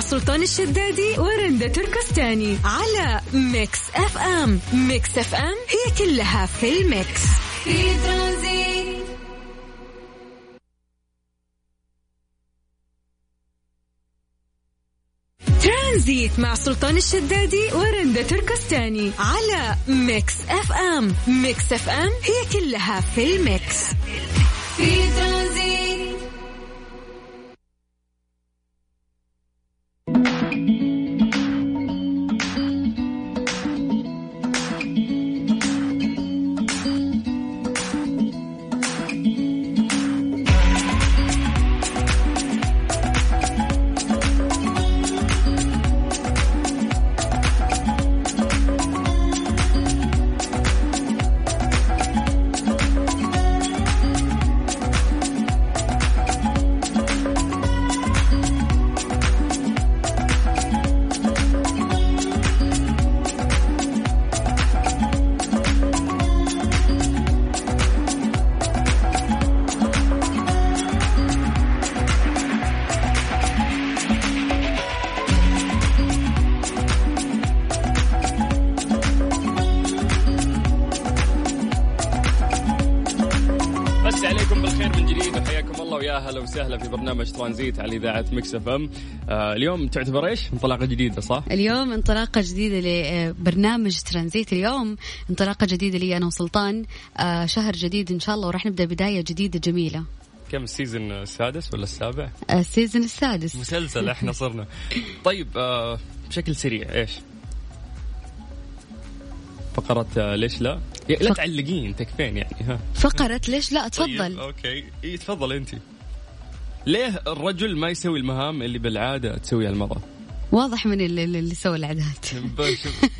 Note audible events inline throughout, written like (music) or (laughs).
سلطان الشدادي ورندا تركستاني على Mix FM. Mix FM هي كلها في ال mix. في ترانزيت ترانزيت مع سلطان الشدادي ورندا تركستاني على Mix FM. Mix FM هي كلها في ال mix. برنامج ترانزيت على إذاعة Mix FM. آه اليوم تعتبر إيش؟ انطلاقة جديدة صح؟ اليوم انطلاقة جديدة لبرنامج ترانزيت. اليوم انطلاقة جديدة لي أنا وسلطان. آه شهر جديد إن شاء الله وراح نبدأ بداية جديدة جميلة. كم ال season السادس ولا السابع؟ السيزون السادس. مسلسل إحنا صرنا. طيب آه بشكل سريع إيش؟ فقرة آه، ليش لا؟ لا تعلقين تكفين يعني ها. فقرة ليش لا؟ تفضل. طيب أوكي. إي تفضل انت. ليه الرجل ما يسوي المهام اللي بالعادة تسويها المرأة؟ واضح من اللي, اللي سوى العادات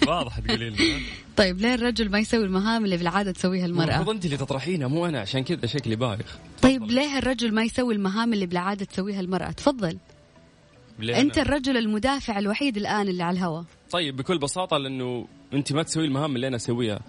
واضح تقولين لي. (laughs) طيب ليه الرجل ما يسوي المهام اللي بالعادة تسويها المرأة؟ المفروض أنت اللي تطرحينها مو أنا عشان كذا شكلي بايخ. طيب ليه الرجل ما يسوي المهام اللي بالعادة تسويها المرأة؟ تفضل. أنت الرجل المدافع الوحيد الآن اللي على الهواء طيب بكل بساطة لأنه أنت ما تسوي المهام اللي أنا أسويها.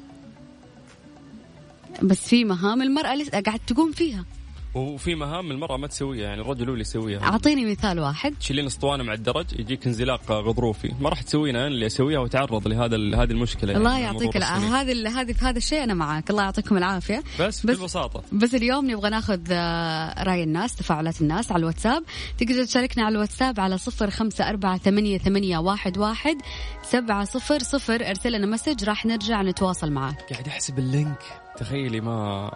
بس في مهام المرأة لسه قاعد تقوم فيها. وفي مهام المرأة ما تسويها يعني الرجل هو اللي يسويها. أعطيني مثال واحد. تشيلين أسطوانة مع الدرج يجيك انزلاق غضروفي. ما راح تسوينها أنا اللي أسويها وتعرض لهذا هذه المشكلة الله يعني يعطيك العافية هذا هذه في هذا الشيء أنا معك الله يعطيكم العافية. بس, بس ببساطة بس اليوم نبغى ناخذ آه، رأي الناس تفاعلات الناس على الواتساب. تقدر تشاركنا على الواتساب على صفر خمسة أربعة ثمانية, ثمانية واحد, واحد سبعة صفر صفر. ارسل لنا message راح نرجع نتواصل معك. قاعد أحسب ال link. تخيلي ما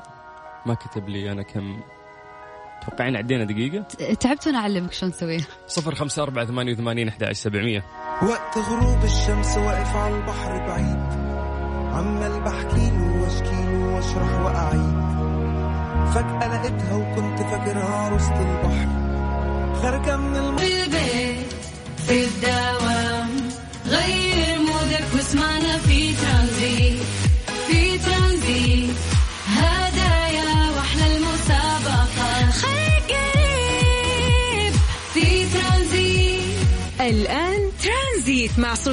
ما كتب لي أنا كم توقعين عدينا دقيقة؟ تعبت وأنا أعلمك شلون تسويها صفر خمسة أربعة ثمانية وثمانين أحد سبعمية. وقت غروب الشمس واقف على البحر بعيد عمال بحكي له واشكي له واشرح وأعيد. فجأة لقيتها وكنت فاكرها وسط البحر. خارجة من الم... في البيت في الدوام.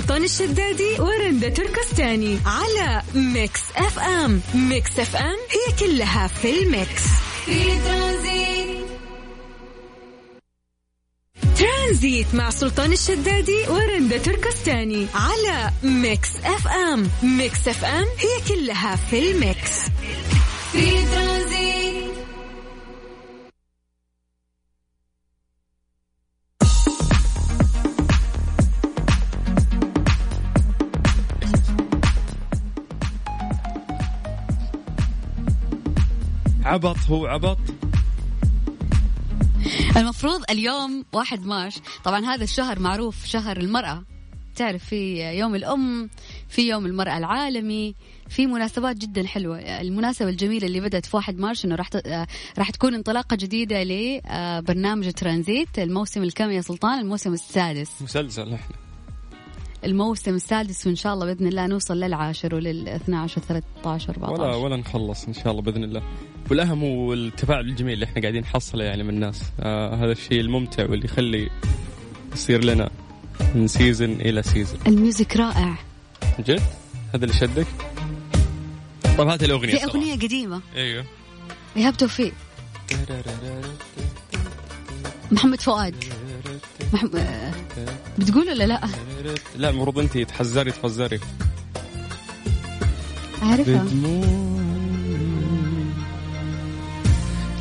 سلطان الشدادي ورندا تركستاني على Mix FM. Mix FM هي كلها في ال mix. في ترانزيت ترانزيت مع سلطان الشدادي ورندا تركستاني على Mix FM. Mix FM هي كلها في ال mix. في ترانزيت عبط هو عبط. المفروض اليوم واحد مارش طبعا هذا الشهر معروف شهر المرأة. تعرف في يوم الأم في يوم المرأة العالمي في مناسبات جدا حلوة. المناسبة الجميلة اللي بدأت في واحد مارش إنه راح راح تكون انطلاقة جديدة لبرنامج ترانزيت الموسم الكم يا سلطان؟ الموسم السادس. مسلسل إحنا. الموسم السادس وإن شاء الله بإذن الله نوصل للعاشر ولل 12 13 14 ولا ولا نخلص إن شاء الله بإذن الله. والأهم هو التفاعل الجميل اللي إحنا قاعدين نحصله يعني من الناس. آه هذا الشيء الممتع واللي يخلي يصير لنا من season إلى season ال music رائع. جد؟ هذا اللي شدك طيب هات الأغنية في أغنية قديمة. أيوه. إيهاب توفيق. محمد فؤاد. مح... آه، بتقول ولا لا؟ لا المفروض أنت تحزري تفزري عارفها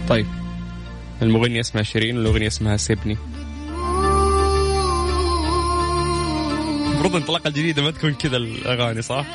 طيب المغني اسمها شيرين والأغنية اسمها سيبني المفروض الانطلاقة الجديدة ما تكون كذا الأغاني صح؟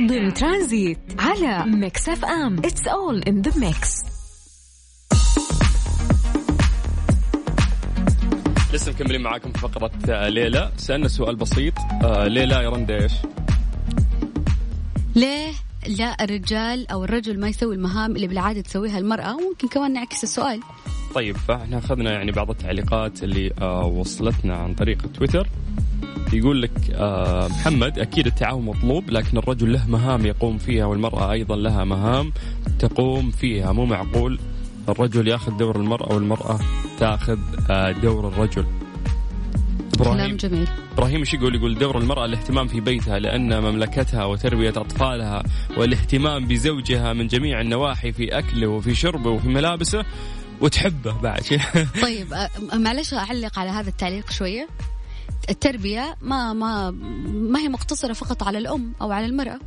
ضمن ترانزيت على Mix FM. It's all in the mix لسه مكملين معاكم في فقرة آه، ليه لا. سألنا سؤال بسيط آه، ليه لا يا رندا إيش؟ ليه لا الرجال أو الرجل ما يسوي المهام اللي بالعادة تسويها المرأة؟ وممكن كمان نعكس السؤال. طيب فاحنا أخذنا يعني بعض التعليقات اللي آه وصلتنا عن طريق تويتر. يقول لك آه محمد أكيد التعاون مطلوب لكن الرجل له مهام يقوم فيها والمرأة أيضا لها مهام تقوم فيها. مو معقول الرجل ياخذ دور المرأة والمرأة تاخذ آه دور الرجل. كلام جميل. إبراهيم إيش يقول؟ يقول دور المرأة الاهتمام في بيتها لأن مملكتها وتربيه أطفالها والاهتمام بزوجها من جميع النواحي في أكله وفي شربه وفي ملابسه وتحبه بعد. (laughs) طيب أ- معلش أعلق على هذا التعليق شوية. التربية ما ما ما هي مقتصرة فقط على الأم أو على المرأة.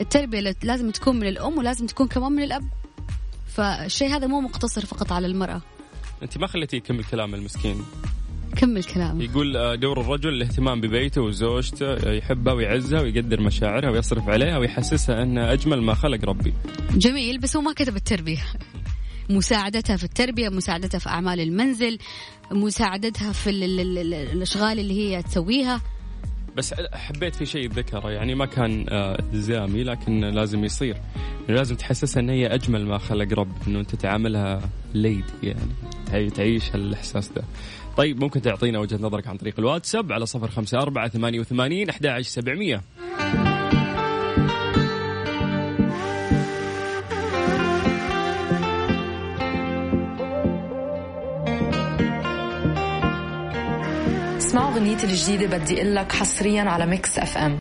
التربية لت- لازم تكون من الأم ولازم تكون كمان من الأب. فالشيء هذا مو مقتصر فقط على المرأة. أنت ما خليتيه يكمل كلام المسكين؟ كمل كلام. يقول آه، دور الرجل الاهتمام ببيته وزوجته آه، يحبها ويعزها ويقدر مشاعرها ويصرف عليها ويحسسها انها أجمل ما خلق ربي. جميل بس هو ما كتب التربية. مساعدتها في التربية مساعدتها في أعمال المنزل مساعدتها في ال- ال- ال- الأشغال اللي هي تسويها. بس حبيت في شيء ذكره يعني ما كان آه، إلزامي لكن لازم يصير. لازم تحسسها إن هي أجمل ما خلق رب إنه أنت تعاملها ليدي يعني تعي- تعيش هالاحساس ده. طيب ممكن تعطينا وجهة نظرك عن طريق الواتساب على صفر خمسة أربعة ثمانية وثمانين أحد عشر سبعمية. اسمعوا أغنيتي الجديدة بدي أقول لك حصريا على Mix FM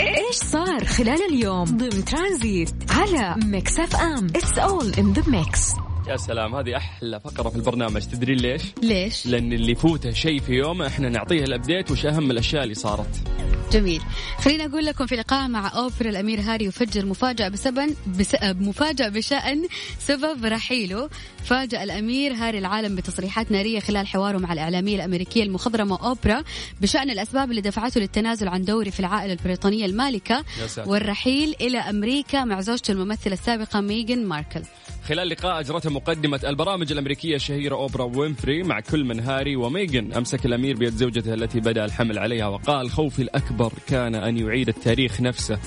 إيش صار خلال اليوم ضمن ترانزيت على Mix FM it's all in the mix يا سلام هذه أحلى فقرة في البرنامج. تدرين ليش؟ ليش؟ لأن اللي يفوته شيء في يومه إحنا نعطيه ال update وش أهم الأشياء اللي صارت. جميل. خليني أقول لكم في لقاء مع أوبرا الأمير هاري يفجر مفاجأة بسبب بس مفاجأة بشأن سبب رحيله. فاجأ الأمير هاري العالم بتصريحات نارية خلال حواره مع الإعلامية الأمريكية المخضرمة أوبرا بشأن الأسباب اللي دفعته للتنازل عن دوره في العائلة البريطانية المالكة. والرحيل إلى أمريكا مع زوجته الممثلة السابقة ميغان ماركل. خلال لقاء أجرته مقدمة البرامج الأمريكية الشهيرة أوبرا وينفري مع كل من هاري وميغن أمسك الأمير بيد زوجته التي بدأ الحمل عليها وقال خوفي الأكبر كان أن يعيد التاريخ نفسه.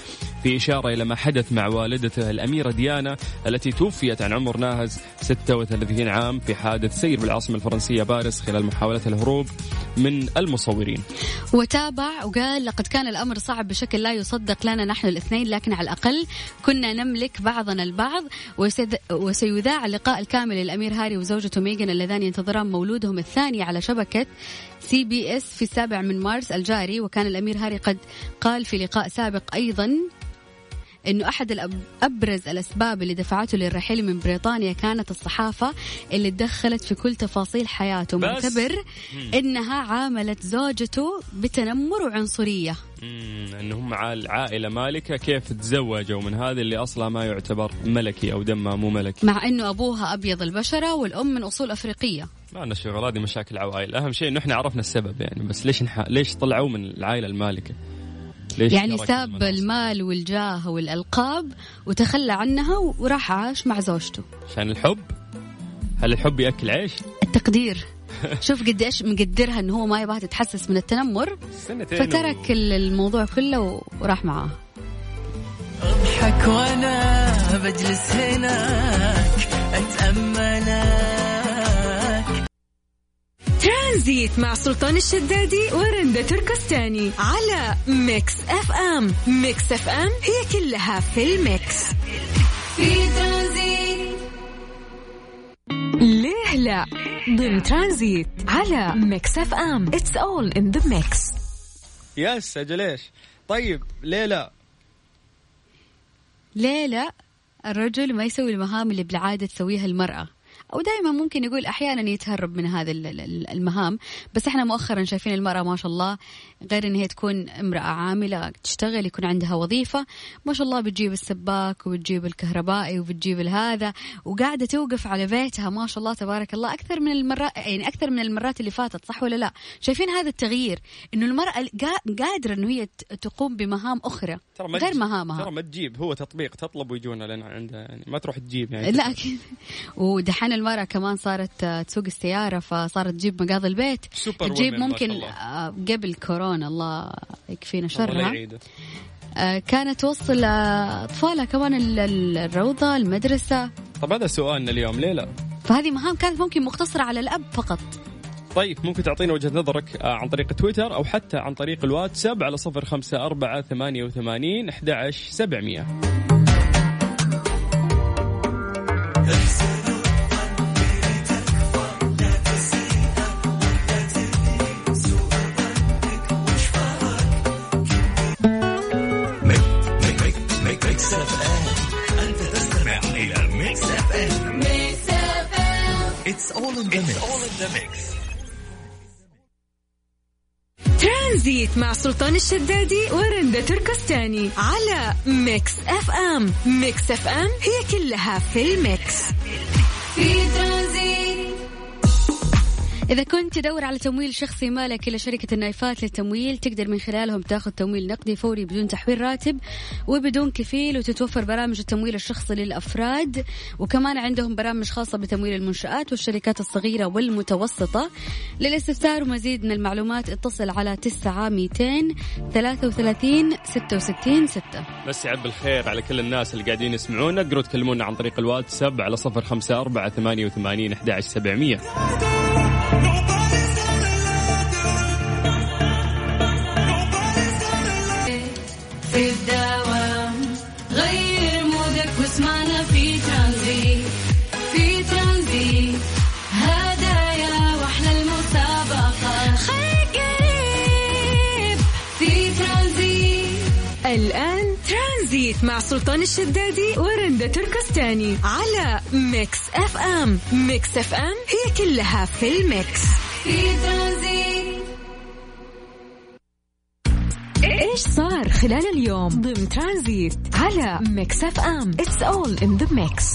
في إشارة إلى ما حدث مع والدته الأميرة ديانا التي توفيت عن عمر ناهز 36 عام في حادث سير بالعاصمة الفرنسية باريس خلال محاولة الهروب من المصورين. وتابع وقال لقد كان الأمر صعب بشكل لا يصدق لنا نحن الاثنين لكن على الأقل كنا نملك بعضنا البعض وسيذاع اللقاء الكامل للأمير هاري وزوجته ميغان اللذان ينتظران مولودهم الثاني على شبكة CBS في السابع من مارس الجاري وكان الأمير هاري قد قال في لقاء سابق أيضا إنه أحد أبرز الأسباب اللي دفعته للرحيل من بريطانيا كانت الصحافة اللي تدخلت في كل تفاصيل حياته. معتبر إنها عاملت زوجته بتنمر وعنصريه إنهم عال- عائلة مالكة كيف تزوجوا من هذا اللي أصلا ما يعتبر ملكي أو دمه مو ملكي. مع إنه أبوها أبيض البشرة والأم من أصول أفريقية. ما لنا شغل هذه مشاكل عوائل. أهم شيء إنه إحنا عرفنا السبب يعني بس ليش نح... ليش طلعوا من العائلة المالكة؟ ليش يعني ساب؟ المال والجاه والألقاب وتخلى عنها وراح عاش مع زوجته. عشان الحب؟ هل الحب يأكل عيش؟ التقدير. (laughs) شوف قد إيش مقدرها إنه هو ما يبغى تتحسس من التنمر. سنتين فترك ال- الموضوع كله وراح معاه. أضحك وأنا بجلس هناك أتأملك. ترانزيت مع سلطان الشدادي ورندا تركستاني على Mix FM. Mix FM هي كلها في ال mix. في ترانزيت. ليه لا؟ ضمن ترانزيت على Mix FM. It's all in the mix yes أجل إيش؟ طيب ليه لا؟ ليه لا؟ الرجل ما يسوي المهام اللي بالعادة تسويها المرأة. أو دائما ممكن يقول أحيانا يتهرب من هذه المهام بس إحنا مؤخرا شايفين المرأة ما شاء الله غير إن هي تكون امرأة عاملة تشتغل يكون عندها وظيفة. ما شاء الله بتجيب السباك وبتجيب الكهربائي وبتجيب الهذا وقاعدة توقف على بيتها. ما شاء الله تبارك الله. أكثر من المرات يعني أكثر من المرات اللي فاتت صح ولا لا؟ شايفين هذا التغيير إنه المرأة قادرة إنه هي تقوم بمهام أخرى غير مهامها. ترى ما تجيب هو تطبيق تطلب ويجونا لنا عندها يعني ما تروح تجيب يعني. لا أكيد. ودحين المرأة كمان صارت آه، تسوق السيارة فصارت تجيب مقاضي البيت. سوبر تجيب ممكن آه، قبل كورونا الله يكفينا شرها. آه، كانت توصل أطفالها كمان الروضة المدرسة. طب هذا سؤالنا اليوم ليه لا؟ فهذه مهام كانت ممكن مقتصرة على الأب فقط. طيب ممكن تعطينا وجهة نظرك عن طريق تويتر أو حتى عن طريق الواتساب على صفر خمسة أربعة ثمانية وثمانين أحد عشر سبعمية. مع سلطان الشدادي ورندا تركستاني على ميكس أف أم. ميكس أف أم هي كلها في ال mix. في إذا كنت تدور على تمويل شخصي مالك إلا شركة النايفات للتمويل تقدر من خلالهم تاخذ تمويل نقدي فوري بدون تحويل راتب وبدون كفيل وتتوفر برامج التمويل الشخصي للأفراد وكمان عندهم برامج خاصة بتمويل المنشآت والشركات الصغيرة والمتوسطة. للاستفسار ومزيد من المعلومات اتصل على 9 200 33 66 6 بس يعب الخير على كل الناس اللي قاعدين يسمعونا تقدروا تكلمونا عن طريق الواتساب على 054 88 11如果。ترانزيت مع سلطان الشدادي ورندا تركستاني على Mix FM. Mix FM هي كلها في ال mix. في ترانزيت إيش صار خلال اليوم ضمن ترانزيت على Mix FM؟ It's all in the mix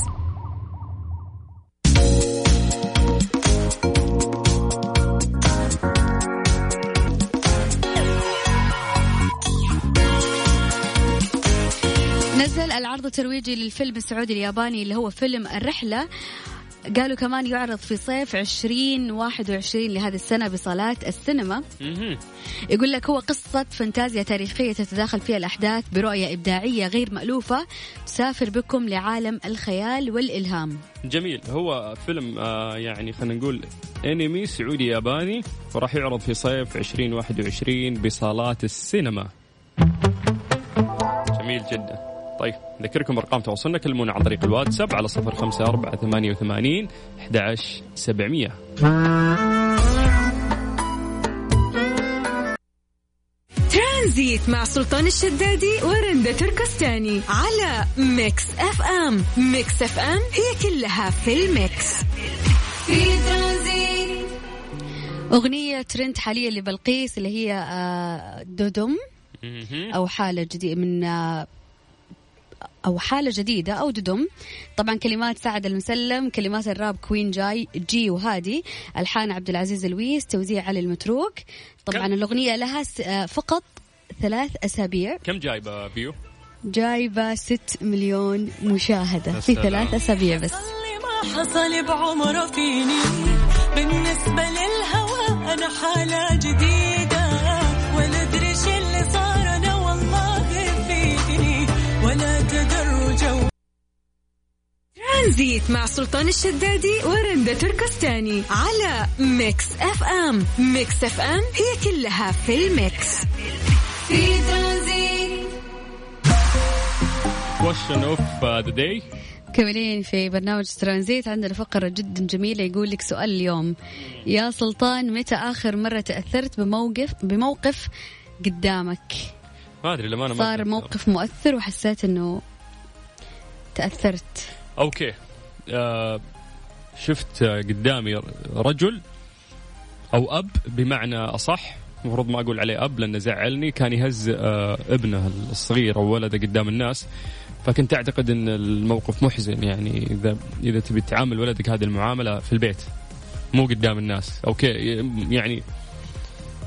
العرض الترويجي للفيلم السعودي الياباني اللي هو فيلم الرحلة. قالوا كمان يعرض في صيف 2021 لهذه السنة بصالات السينما. يقول لك هو قصة فانتازيا تاريخية تتداخل فيها الأحداث برؤية إبداعية غير مألوفة. تسافر بكم لعالم الخيال والإلهام. جميل. هو فيلم آه يعني خلينا نقول أنمي سعودي ياباني وراح يعرض في صيف 2021 بصالات السينما. جميل جدا. طيب نذكركم أرقام تواصلنا كلمونا عن طريق الواتساب على صفر خمسة أربعة ثمانية وثمانين أحد سبعمية. ترانزيت مع سلطان الشدادي ورندا تركستاني على Mix FM. Mix FM هي كلها في ال mix. في ترانزيت. أغنية ترند حاليا لبلقيس اللي هي آه، دودم أو حالة جديدة من آه، أو حالة جديدة أو قدم. طبعا كلمات سعد المسلم كلمات الراب كوين جاي جي وهادي ألحان عبد العزيز الويس توزيع علي المتروك. طبعا كم؟ الأغنية لها آه، فقط ثلاث أسابيع. كم جايبة view؟ جايبة ست مليون مشاهدة. في ثلاث أسابيع بس. ما حصل بعمره فيني. بالنسبة للهوى أنا حالة جديدة. ولا أدري اللي صار ترانزيت مع سلطان الشدادي ورندا تركستاني على Mix FM. Mix FM it's all in the mix. في ترانزيت question of uh, the day. مكملين في برنامج ترانزيت عندنا فقرة جدا جميلة يقول لك سؤال اليوم. يا سلطان متى آخر مرة تأثرت بموقف بموقف قدامك؟ ما أدري لما أنا صار موقف مؤثر وحسيت إنه تأثرت. okay. آه شفت قدامي رجل أو أب بمعنى أصح المفروض ما أقول عليه أب لأنه زعلني كان يهز آه ابنه الصغير أو ولده قدام الناس. فكنت أعتقد إن الموقف محزن يعني إذا إذا تبي تعامل ولدك هذه المعاملة في البيت مو قدام الناس. أوكي يعني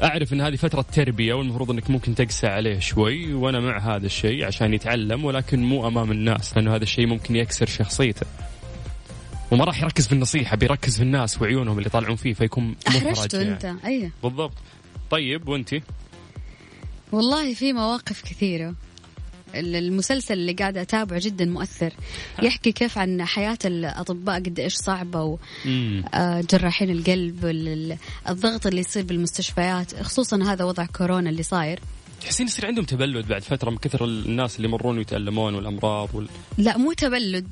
أعرف إن هذه فترة تربية والمفروض إنك ممكن تقسى عليه شوي وأنا مع هذا الشيء عشان يتعلم ولكن مو أمام الناس لأنه هذا الشيء ممكن يكسر شخصيته. وما راح يركز في النصيحة بيركز في الناس وعيونهم اللي يطالعون فيه فيكون احرجته يعني. أنت أيوه بالضبط. طيب وانت والله في مواقف كثيرة. المسلسل اللي قاعدة أتابعه جدا مؤثر. يحكي كيف عن حياة الأطباء قد إيش صعبة وجراحين آه، القلب الضغط اللي يصير بالمستشفيات خصوصا هذا وضع كورونا اللي صاير. تحسين يصير عندهم تبلد بعد فترة من كثر الناس اللي يمرون ويتألمون والأمراض وال... لا مو تبلد.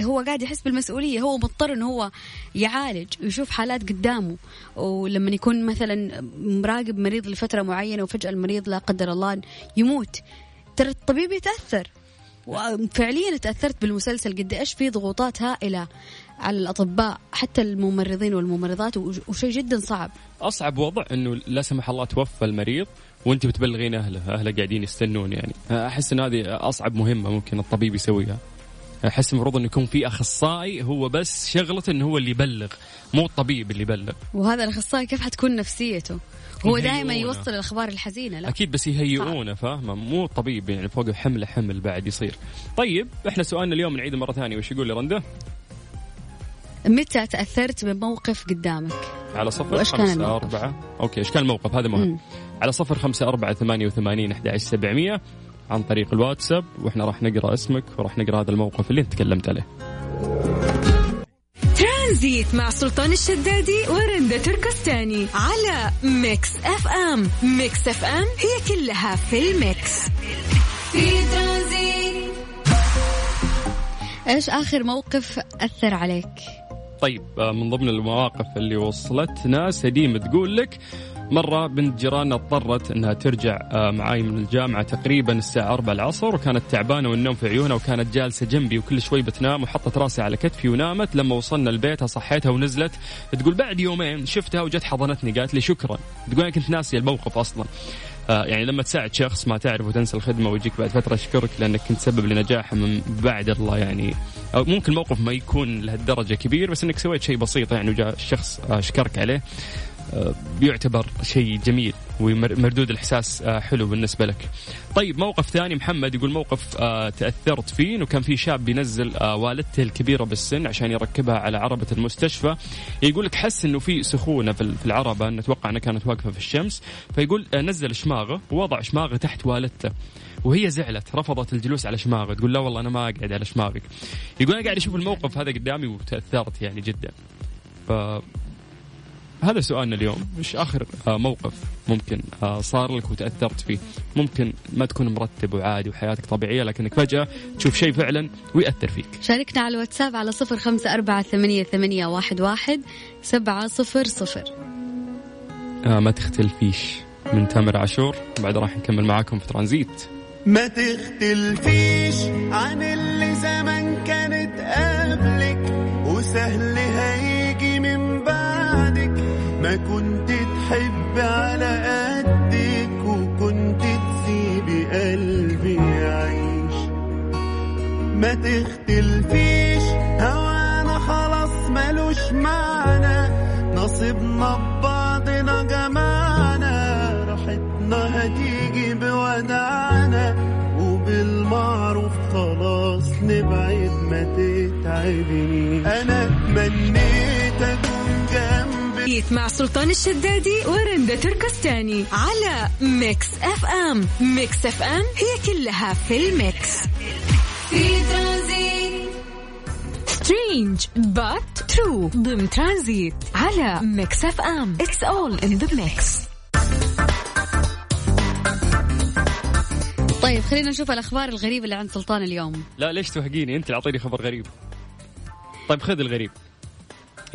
هو قاعد يحس بالمسؤولية. هو مضطر إنه هو يعالج ويشوف حالات قدامه. ولما يكون مثلا مراقب مريض لفترة معينة وفجأة المريض لا قدر الله يموت ترى الطبيب يتأثر. وفعليا تأثرت بالمسلسل قد إيش في ضغوطات هائلة على الأطباء حتى الممرضين والممرضات وشيء جدا صعب. أصعب وضع إنه لا سمح الله توفى المريض وأنت بتبلغين أهله أهله قاعدين يستنون يعني. أحس إن هذه أصعب مهمة ممكن الطبيب يسويها. أحس المفروض إنه يكون في أخصائي هو بس شغلته إنه هو اللي يبلغ مو الطبيب اللي يبلغ. وهذا الأخصائي كيف حتكون نفسيته؟ هو دائما يوصل الأخبار الحزينة لا؟ أكيد بس يهيئونه فاهمة؟ مو الطبيب يعني فوق حمله حمل بعد يصير. طيب إحنا سؤالنا اليوم نعيده مرة ثانية وش يقول لي رنده متى تأثرت بموقف قدامك؟ على صفر خمسة أربعة. أوكي إيش كان الموقف؟ هذا مهم. مم. على صفر خمسة أربعة ثمانية وثمانين أحد عشر سبعمية. عن طريق الواتساب وإحنا راح نقرأ اسمك وراح نقرأ هذا الموقف اللي أنت تكلمت عليه. ترانزيت مع سلطان الشدادي ورندا تركستاني على Mix FM. Mix F M it's all in the mix. في ترانزيت إيش آخر موقف أثر عليك؟ طيب آه، من ضمن المواقف اللي وصلتنا سديم تقول لك مرة بنت جيراننا اضطرت إنها ترجع آه، معاي من الجامعة تقريبا الساعة 4 العصر وكانت تعبانة والنوم في عيونها وكانت جالسة جنبي وكل شوي بتنام وحطت راسي على كتفي ونامت. لما وصلنا البيت صحيتها ونزلت. تقول بعد يومين شفتها وجت حضنتني قالت لي شكرا. تقول أنا كنت ناسي الموقف أصلا. آه يعني لما تساعد شخص ما تعرف وتنسى الخدمة ويجيك بعد فترة يشكرك لأنك كنت سبب لنجاحه من بعد الله يعني. أو ممكن الموقف ما يكون لهالدرجة كبير بس إنك سويت شيء بسيط يعني وجاء الشخص آه شكرك عليه. بيعتبر شيء جميل ومردود الإحساس آه، حلو بالنسبة لك. طيب موقف ثاني محمد يقول موقف آه، تأثرت فيه إنه كان في شاب بينزل آه، والدته الكبيرة بالسن عشان يركبها على عربة المستشفى. يقول لك حس إنه في سخونة في العربة نتوقع إنها كانت واقفة في الشمس. فيقول نزل شماغه ووضع شماغه تحت والدته وهي زعلت رفضت الجلوس على شماغه. تقول لا والله أنا ما أقعد على شماغك يقول أنا قاعد أشوف الموقف هذا قدامي وتأثرت يعني جدا. ف هذا سؤالنا اليوم. إيش آخر آه، موقف ممكن آه، صار لك وتأثرت فيه؟ ممكن ما تكون مرتب وعادي وحياتك طبيعية لكنك فجأة تشوف شيء فعلا ويأثر فيك. شاركنا على الواتساب على صفر خمسة أربعة ثمانية, ثمانية واحد, واحد سبعة صفر صفر. آه ما تختلفيش من تامر عاشور. بعد راح نكمل معاكم في ترانزيت. ما تختلفيش عن اللي زمان كانت قبلك وسهل كنت تحب على قدك وكنت تسيبي قلبي يعيش. ما تختلفيش هوانا خلاص ملوش معنى. نصيبنا ببعضنا جمعنا راحتنا هتيجي بودعنا. وبالمعروف خلاص نبعد ما تتعبني أنا تمنيت اكون جنبي مع سلطان الشدادي ورندا تركستاني على Mix FM. Mix FM it's all in the mix. في ترانزيت. strange but true ضمن ترانزيت على Mix FM. it's all in the mix طيب خلينا نشوف الأخبار الغريبة اللي عند سلطان اليوم. لا ليش توهقيني؟ أنت اللي أعطيني خبر غريب. طيب خذ الغريب.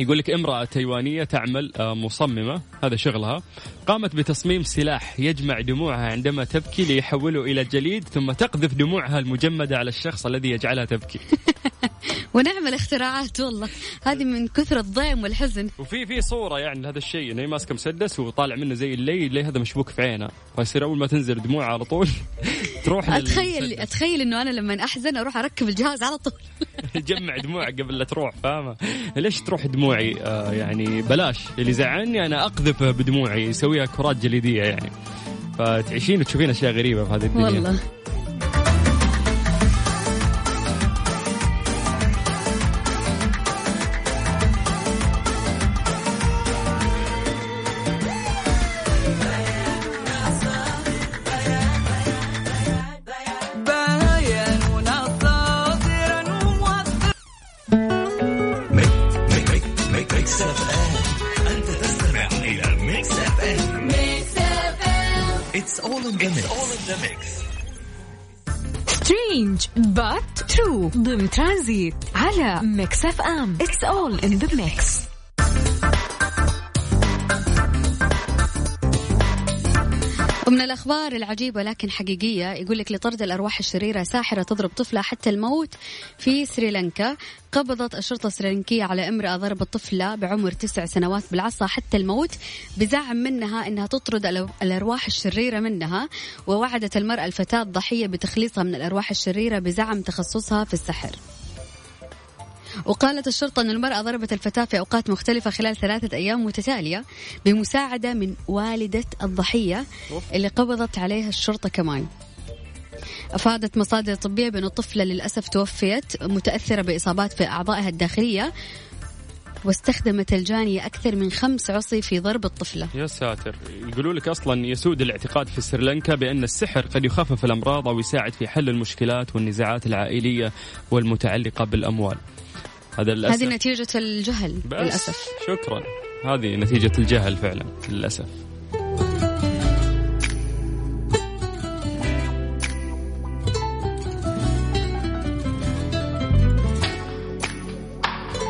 يقول لك امرأة تايوانية تعمل آه، مصممة هذا شغلها. قامت بتصميم سلاح يجمع دموعها عندما تبكي ليحوله إلى جليد ثم تقذف دموعها المجمدة على الشخص الذي يجعلها تبكي. (laughs) ونعمل اختراعات والله. هذه من كثر الضيم والحزن. وفي في صورة يعني هذا الشيء إنه هي ماسكة مسدس وطالع منه زي اللي اللي هذا مشبوك في عينها فيصير أول ما تنزل دموع على طول. (laughs) تروح اتخيل. (laughs) أتخيل إنه أنا لما أحزن أروح أركب الجهاز على طول. (laughs) يجمع دموع قبل لا تروح فاهمة؟ ليش تروح دموعي؟ آه يعني بلاش. اللي زعلني أنا أقذف بدموعي يسويها كرات جليدية يعني. فتعيشين وتشوفين أشياء غريبة في هذه الدنيا. والله. strange but true ضمن ترانزيت على Mix FM it's all in the mix ومن الأخبار العجيبة لكن حقيقية. يقول لك لطرد الأرواح الشريرة ساحرة تضرب طفلة حتى الموت في سريلانكا. قبضت الشرطة السريلانكية على امرأة ضربت طفلة بعمر تسع سنوات بالعصا حتى الموت بزعم منها أنها تطرد الأرواح الشريرة منها ووعدت المرأة الفتاة الضحية بتخليصها من الأرواح الشريرة بزعم تخصصها في السحر. وقالت الشرطة أن المرأة ضربت الفتاة في أوقات مختلفة خلال ثلاثة أيام متتالية بمساعدة من والدة الضحية اللي قبضت عليها الشرطة كمان. أفادت مصادر طبية بأن الطفلة للأسف توفيت متأثرة بإصابات في أعضائها الداخلية واستخدمت الجانية أكثر من خمس عصي في ضرب الطفلة. يا ساتر. يقولوا لك أصلا يسود الاعتقاد في سريلانكا بأن السحر قد يخفف الأمراض أو يساعد في حل المشكلات والنزاعات العائلية والمتعلقة بالأموال. هذا للأسف. هذه نتيجة الجهل للأسف. شكرا. هذه نتيجة الجهل فعلا للأسف.